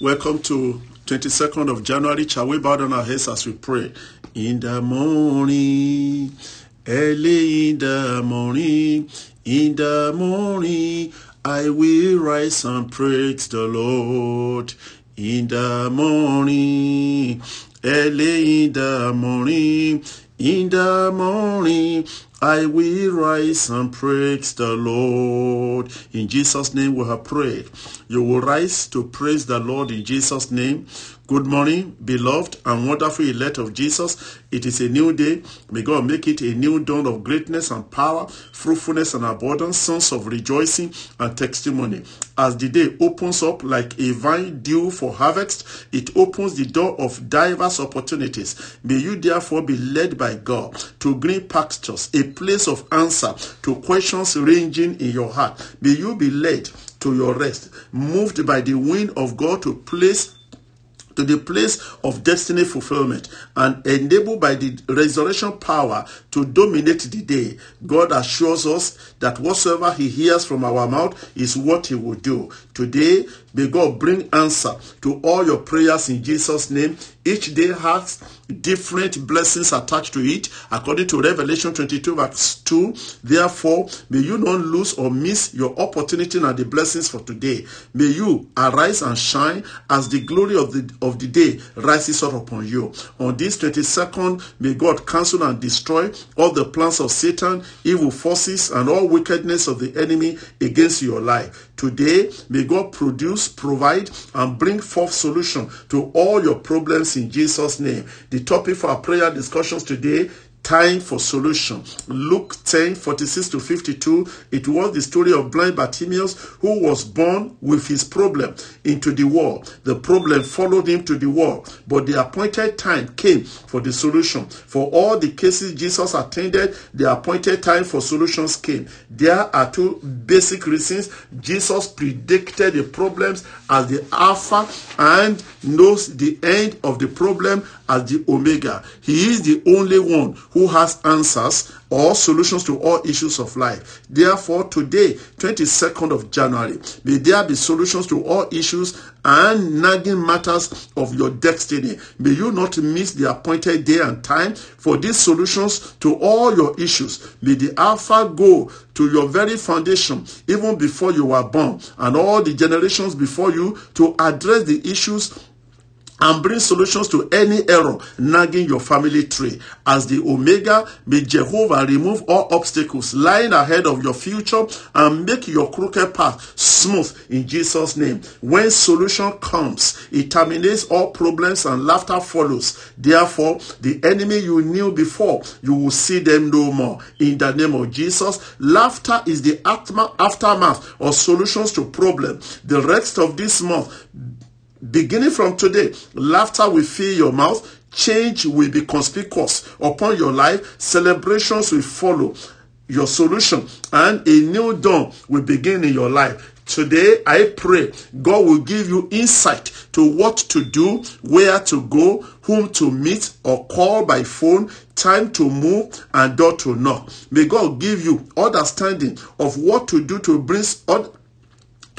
Welcome to 22nd of January. Shall we bow down our heads as we pray? In the morning, early in the morning, in the morning, I will rise and praise the Lord. In the morning, early in the morning, in the morning, I will rise and praise the Lord. In Jesus' name we have prayed. You will rise to praise the Lord in Jesus' name. Good morning, beloved and wonderful elect of Jesus. It is a new day. May God make it a new dawn of greatness and power, fruitfulness and abundance, sons of rejoicing and testimony. As the day opens up like a vine due for harvest, it opens the door of diverse opportunities. May you therefore be led by God to green pastures, a place of answer to questions ranging in your heart. May you be led to your rest, moved by the wind of God to place to the place of destiny fulfillment and enabled by the resurrection power to dominate the day. God assures us that whatsoever he hears from our mouth is what he will do. Today, may God bring answer to all your prayers in Jesus' name. Each day has different blessings attached to it, according to Revelation 22, verse 2. Therefore, may you not lose or miss your opportunity and the blessings for today. May you arise and shine as the glory of the of the day rises up upon you. On this 22nd, may God cancel and destroy all the plans of Satan, evil forces, and all wickedness of the enemy against your life. Today, may God produce, provide, and bring forth solution to all your problems in Jesus' name. The topic for our prayer discussions today time for solution. Luke 10 46 to 52. It was the story of blind Bartimaeus who was born with his problem into the world. The problem followed him to the world, but the appointed time came for the solution. For all the cases Jesus attended, the appointed time for solutions came. There are two basic reasons Jesus predicted the problems as the Alpha and knows the end of the problem as the Omega. He is the only one who has answers or solutions to all issues of life. Therefore, today, 22nd of January, may there be solutions to all issues and nagging matters of your destiny. May you not miss the appointed day and time for these solutions to all your issues. May the Alpha go to your very foundation even before you were born and all the generations before you to address the issues and bring solutions to any error nagging your family tree. As the Omega, may Jehovah remove all obstacles lying ahead of your future and make your crooked path smooth in Jesus' name. When solution comes, it terminates all problems and laughter follows. Therefore, the enemy you knew before, you will see them no more. In the name of Jesus, laughter is the aftermath of solutions to problems. The rest of this month, Beginning from today, laughter will fill your mouth, change will be conspicuous upon your life, celebrations will follow your solution, and a new dawn will begin in your life. Today, I pray God will give you insight to what to do, where to go, whom to meet or call by phone, time to move, and door to knock. May God give you understanding of what to do to bring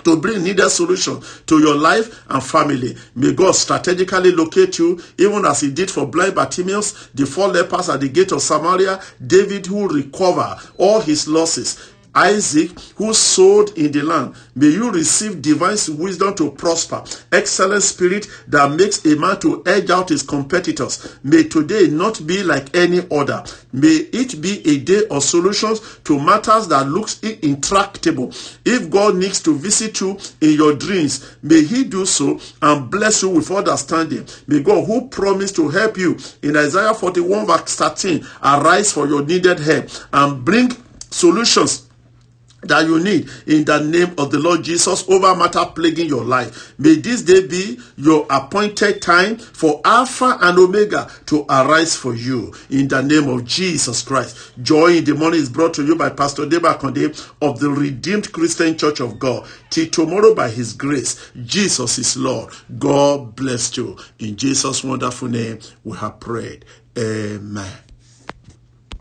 to bring needed solution to your life and family. May God strategically locate you, even as he did for blind Bartimaeus, the four lepers at the gate of Samaria, David who recover all his losses. Isaac, who sowed in the land, may you receive divine wisdom to prosper, excellent spirit that makes a man to edge out his competitors. May today not be like any other. May it be a day of solutions to matters that looks intractable. If God needs to visit you in your dreams, may he do so and bless you with understanding. May God who promised to help you in Isaiah 41 verse 13 arise for your needed help and bring solutions that you need in the name of the Lord Jesus over matter plaguing your life. May this day be your appointed time for Alpha and Omega to arise for you in the name of Jesus Christ. Joy in the morning is brought to you by Pastor Deba Konde of the Redeemed Christian Church of God. Till tomorrow by his grace, Jesus is Lord. God bless you. In Jesus' wonderful name, we have prayed. Amen.